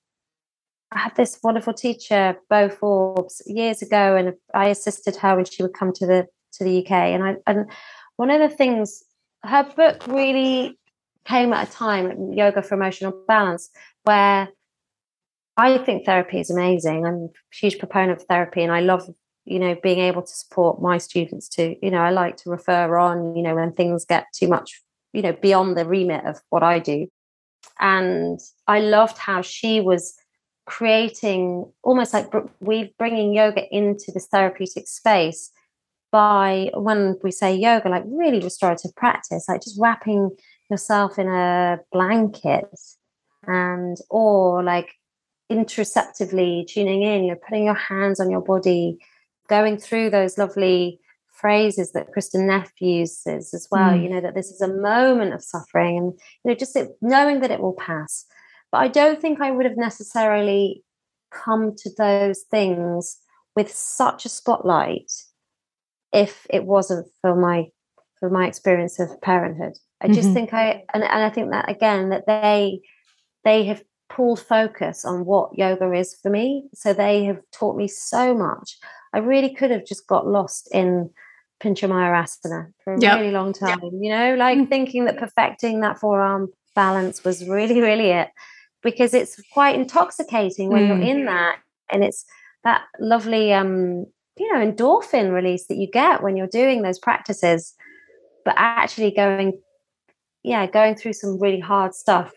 [SPEAKER 2] I had this wonderful teacher, Bo Forbes, years ago, and I assisted her when she would come to the to the UK. And I and one of the things, her book really came at a time, Yoga for Emotional Balance, where I think therapy is amazing. I'm a huge proponent of therapy, and I love you know being able to support my students to you know i like to refer on you know when things get too much you know beyond the remit of what i do and i loved how she was creating almost like we're bringing yoga into this therapeutic space by when we say yoga like really restorative practice like just wrapping yourself in a blanket and or like interoceptively tuning in you're putting your hands on your body going through those lovely phrases that Kristin Neff uses as well, mm. you know, that this is a moment of suffering and, you know, just it, knowing that it will pass. but I don't think I would have necessarily come to those things with such a spotlight if it wasn't for my for my experience of parenthood. I just mm-hmm. think I and, and I think that again that they they have pulled focus on what yoga is for me. So they have taught me so much. I really could have just got lost in Pincha Mayurasana for a yep. really long time, yep. you know, like mm. thinking that perfecting that forearm balance was really, really it. Because it's quite intoxicating when mm. you're in that and it's that lovely um, you know, endorphin release that you get when you're doing those practices. But actually going, yeah, going through some really hard stuff,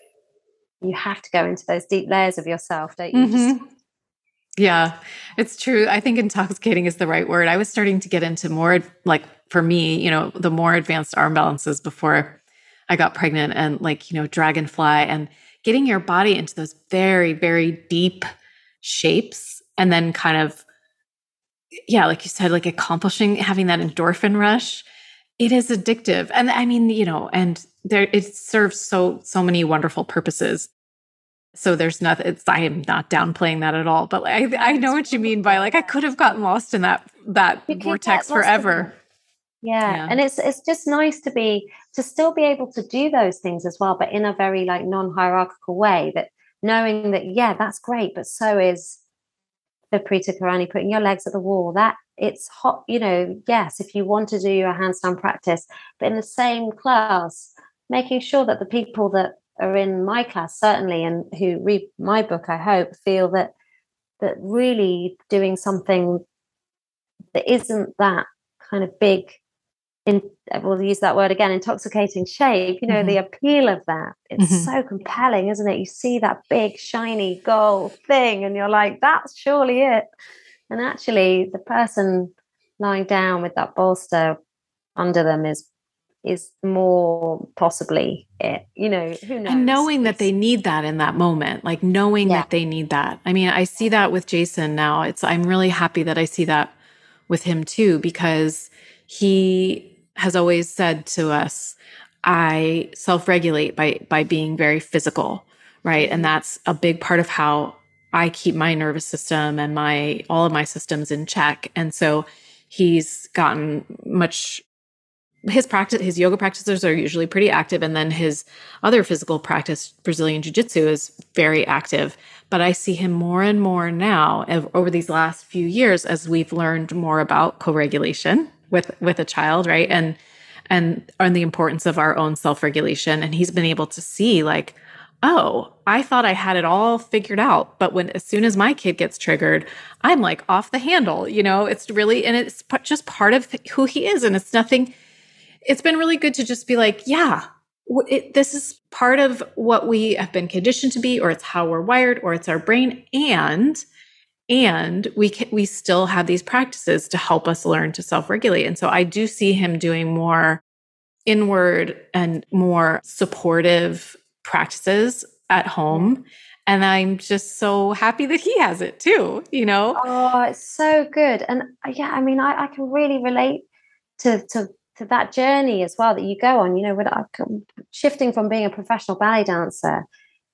[SPEAKER 2] you have to go into those deep layers of yourself, don't you? Mm-hmm. Just,
[SPEAKER 1] yeah, it's true. I think intoxicating is the right word. I was starting to get into more like for me, you know, the more advanced arm balances before I got pregnant and like, you know, dragonfly and getting your body into those very, very deep shapes and then kind of, yeah, like you said, like accomplishing having that endorphin rush. It is addictive. And I mean, you know, and there it serves so so many wonderful purposes so there's nothing it's i am not downplaying that at all but i i know what you mean by like i could have gotten lost in that that vortex forever
[SPEAKER 2] yeah. yeah. and it's it's just nice to be to still be able to do those things as well but in a very like non-hierarchical way that knowing that yeah that's great but so is Viparita Karani putting your legs at the wall that it's hot you know yes if you want to do your handstand practice but in the same class making sure that the people that are in my class certainly and who read my book i hope feel that that really doing something that isn't that kind of big in we'll use that word again intoxicating shape you know mm-hmm. the appeal of that it's mm-hmm. so compelling isn't it you see that big shiny gold thing and you're like that's surely it and actually the person lying down with that bolster under them is is more possibly it. You know, who knows?
[SPEAKER 1] And knowing that they need that in that moment, like knowing yeah. that they need that. I mean, I see that with Jason now. It's I'm really happy that I see that with him too because he has always said to us, I self-regulate by by being very physical, right? And that's a big part of how I keep my nervous system and my all of my systems in check. And so he's gotten much his practice his yoga practices are usually pretty active and then his other physical practice brazilian jiu-jitsu is very active but i see him more and more now over these last few years as we've learned more about co-regulation with with a child right? And and on the importance of our own self-regulation. And he's been able to see like oh i thought i had it all figured out. But when as soon as my kid gets triggered i'm like off the handle you know? It's really and it's just part of who he is. And it's nothing it's been really good to just be like, yeah, it, this is part of what we have been conditioned to be, or it's how we're wired, or it's our brain. And and we can, we still have these practices to help us learn to self-regulate. And so I do see him doing more inward and more supportive practices at home. And I'm just so happy that he has it too, you know?
[SPEAKER 2] Oh, it's so good. And uh, yeah, I mean, I, I can really relate to, to to that journey as well that you go on. You know, when I shifting from being a professional ballet dancer,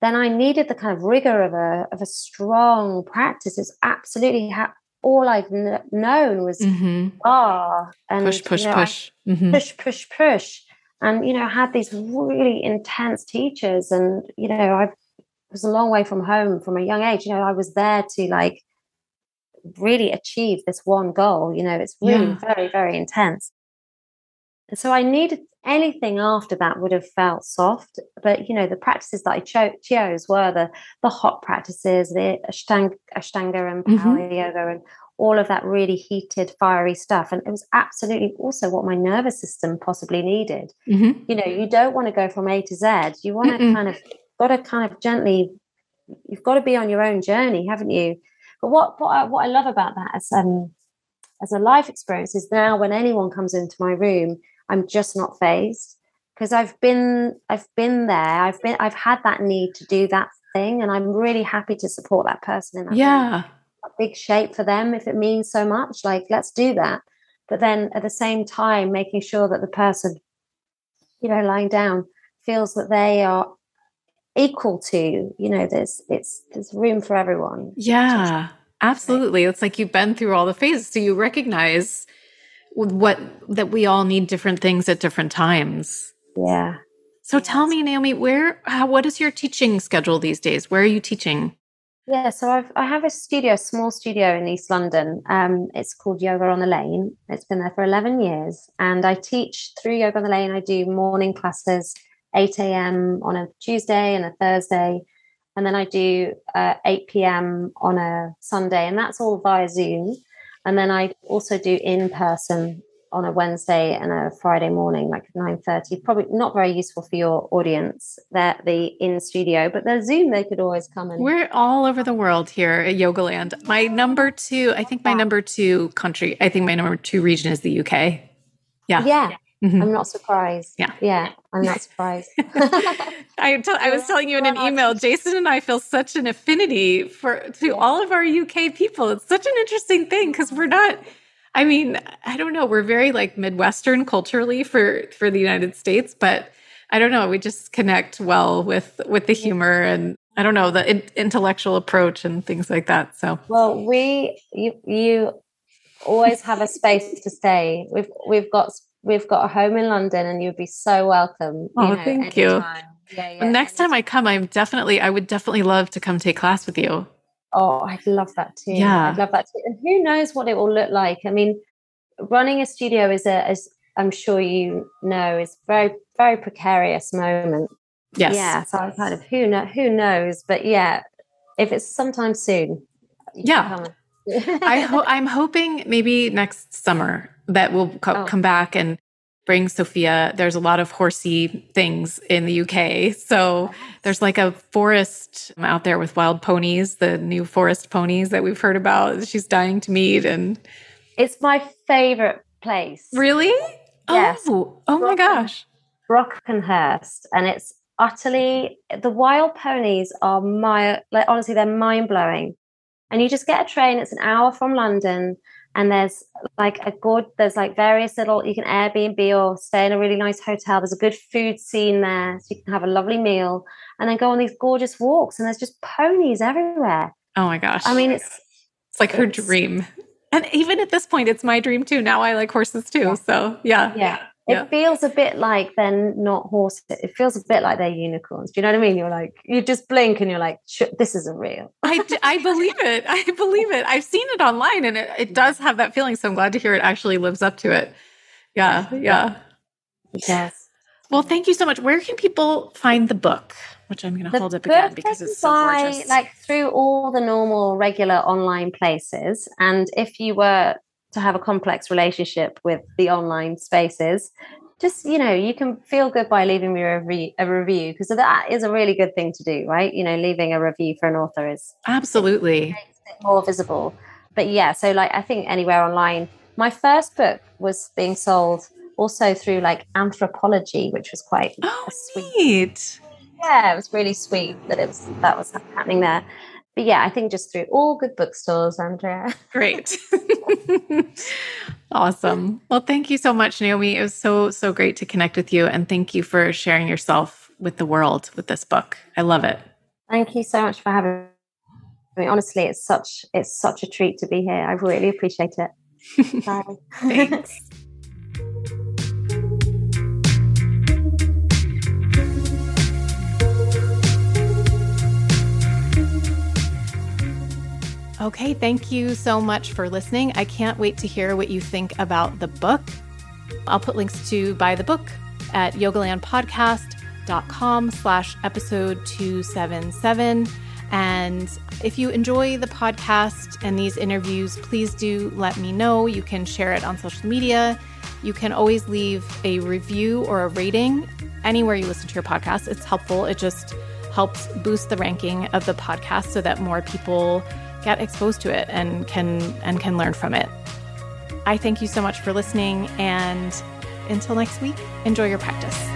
[SPEAKER 2] then I needed the kind of rigor of a of a strong practice. It's absolutely ha- all I've kn- known was mm-hmm. ah
[SPEAKER 1] and push, push,
[SPEAKER 2] you know,
[SPEAKER 1] push,
[SPEAKER 2] mm-hmm. push, push, push, and you know, had these really intense teachers, and you know, I was a long way from home from a young age. You know, I was there to like really achieve this one goal. You know, it's really yeah. very, very intense. And so I needed anything after that would have felt soft. But you know, the practices that I cho- chose were the the hot practices, the ashtanga, ashtanga and mm-hmm. power mm-hmm. yoga, and all of that really heated, fiery stuff. And it was absolutely also what my nervous system possibly needed. Mm-hmm. You know, you don't want to go from A to Z. You want to kind of got to kind of gently. You've got to be on your own journey, haven't you? But what what I, what I love about that as um as a life experience is now when anyone comes into my room I'm just not phased because I've been I've been there. I've been I've had that need to do that thing, and I'm really happy to support that person in that.
[SPEAKER 1] Yeah,
[SPEAKER 2] big shape for them if it means so much. Like let's do that. But then at the same time, making sure that the person, you know, lying down feels that they are equal to you know there's it's there's room for everyone
[SPEAKER 1] yeah absolutely it's like you've been through all the phases so you recognize what that we all need different things at different times
[SPEAKER 2] yeah
[SPEAKER 1] so tell me naomi where how, what is your teaching schedule these days where are you teaching
[SPEAKER 2] yeah so I've, i have a studio a small studio in east london um, it's called yoga on the lane it's been there for 11 years and i teach through yoga on the lane i do morning classes 8 a.m. on a Tuesday and a Thursday. And then I do uh, 8 p.m. on a Sunday, and that's all via Zoom. And then I also do in person on a Wednesday and a Friday morning, like 9.30. Probably not very useful for your audience, that the in studio, but the Zoom, they could always come and
[SPEAKER 1] We're all over the world here at Yogaland. My number two, I think my number two country, I think my number two region is the UK. Yeah.
[SPEAKER 2] Yeah. Mm-hmm. I'm not surprised.
[SPEAKER 1] Yeah.
[SPEAKER 2] Yeah. I'm not surprised.
[SPEAKER 1] I, t- I was telling you in an email, Jason and I feel such an affinity for to all of our UK people. It's such an interesting thing because we're not. I mean, I don't know. We're very like Midwestern culturally for for the United States, but I don't know. We just connect well with with the humor and I don't know the in- intellectual approach and things like that. So
[SPEAKER 2] well, we you you always have a space to stay. We've we've got we've got a home in London and you'd be so welcome.
[SPEAKER 1] Oh, you know, thank anytime. you. Yeah, yeah. next time I come, I'm definitely, I would definitely love to come take class with you.
[SPEAKER 2] Oh, I'd love that too.
[SPEAKER 1] Yeah.
[SPEAKER 2] I'd love that too. And who knows what it will look like? I mean, running a studio is a, as I'm sure you know, is very, very precarious moment.
[SPEAKER 1] Yes.
[SPEAKER 2] Yeah. So I'm kind of who know who knows, but yeah, if it's sometime soon.
[SPEAKER 1] Yeah. I ho- I'm hoping maybe next summer that will co- oh. come back and bring Sophia. There's a lot of horsey things in the UK. So there's like a forest um, out there with wild ponies, the new forest ponies that we've heard about. She's dying to meet and
[SPEAKER 2] it's my favorite place.
[SPEAKER 1] Really?
[SPEAKER 2] Yes.
[SPEAKER 1] Oh, oh my gosh.
[SPEAKER 2] Brockenhurst. And it's utterly the wild ponies are my like honestly, they're mind blowing. And you just get a train, it's an hour from London and there's like a good there's like various little you can airbnb or stay in a really nice hotel. There's a good food scene there so you can have a lovely meal. And then go on these gorgeous walks and there's just ponies everywhere.
[SPEAKER 1] Oh my gosh.
[SPEAKER 2] I mean it's
[SPEAKER 1] it's like her dream. And even at this point it's my dream too. Now i like horses too yeah. so yeah.
[SPEAKER 2] Yeah yeah. it feels a bit like they're not horses. It feels a bit like they're unicorns. Do you know what I mean? You're like, you just blink and you're like, this isn't real.
[SPEAKER 1] I, I believe it. I believe it. I've seen it online and it, it does have that feeling. So I'm glad to hear it actually lives up to it. Yeah. Yeah.
[SPEAKER 2] Yes.
[SPEAKER 1] Well, thank you so much. Where can people find the book? Which I'm going to hold up again because it's so gorgeous.
[SPEAKER 2] Like through all the normal, regular online places. And if you were to have a complex relationship with the online spaces. Just you know you can feel good by leaving me a, re- a review because that is a really good thing to do right? You know leaving a review for an author is
[SPEAKER 1] absolutely.
[SPEAKER 2] more visible. But yeah so like i think anywhere online my first book was being sold also through like Anthropologie which was quite
[SPEAKER 1] oh, sweet neat.
[SPEAKER 2] yeah it was really sweet that it was that was happening there but yeah, I think just through all good bookstores, Andrea.
[SPEAKER 1] Great. awesome. Well, thank you so much, Naomi. It was so, so great to connect with you. And thank you for sharing yourself with the world with this book. I love it.
[SPEAKER 2] Thank you so much for having me. Honestly, it's such it's such a treat to be here. I really appreciate it.
[SPEAKER 1] Bye. Thanks. Okay, thank you so much for listening. I can't wait to hear what you think about the book. I'll put links to buy the book at yogalandpodcast.com slash episode 277. And if you enjoy the podcast and these interviews, please do let me know. You can share it on social media. You can always leave a review or a rating anywhere you listen to your podcast. It's helpful. It just helps boost the ranking of the podcast so that more people get exposed to it and can and can learn from it. I thank you so much for listening and until next week, enjoy your practice.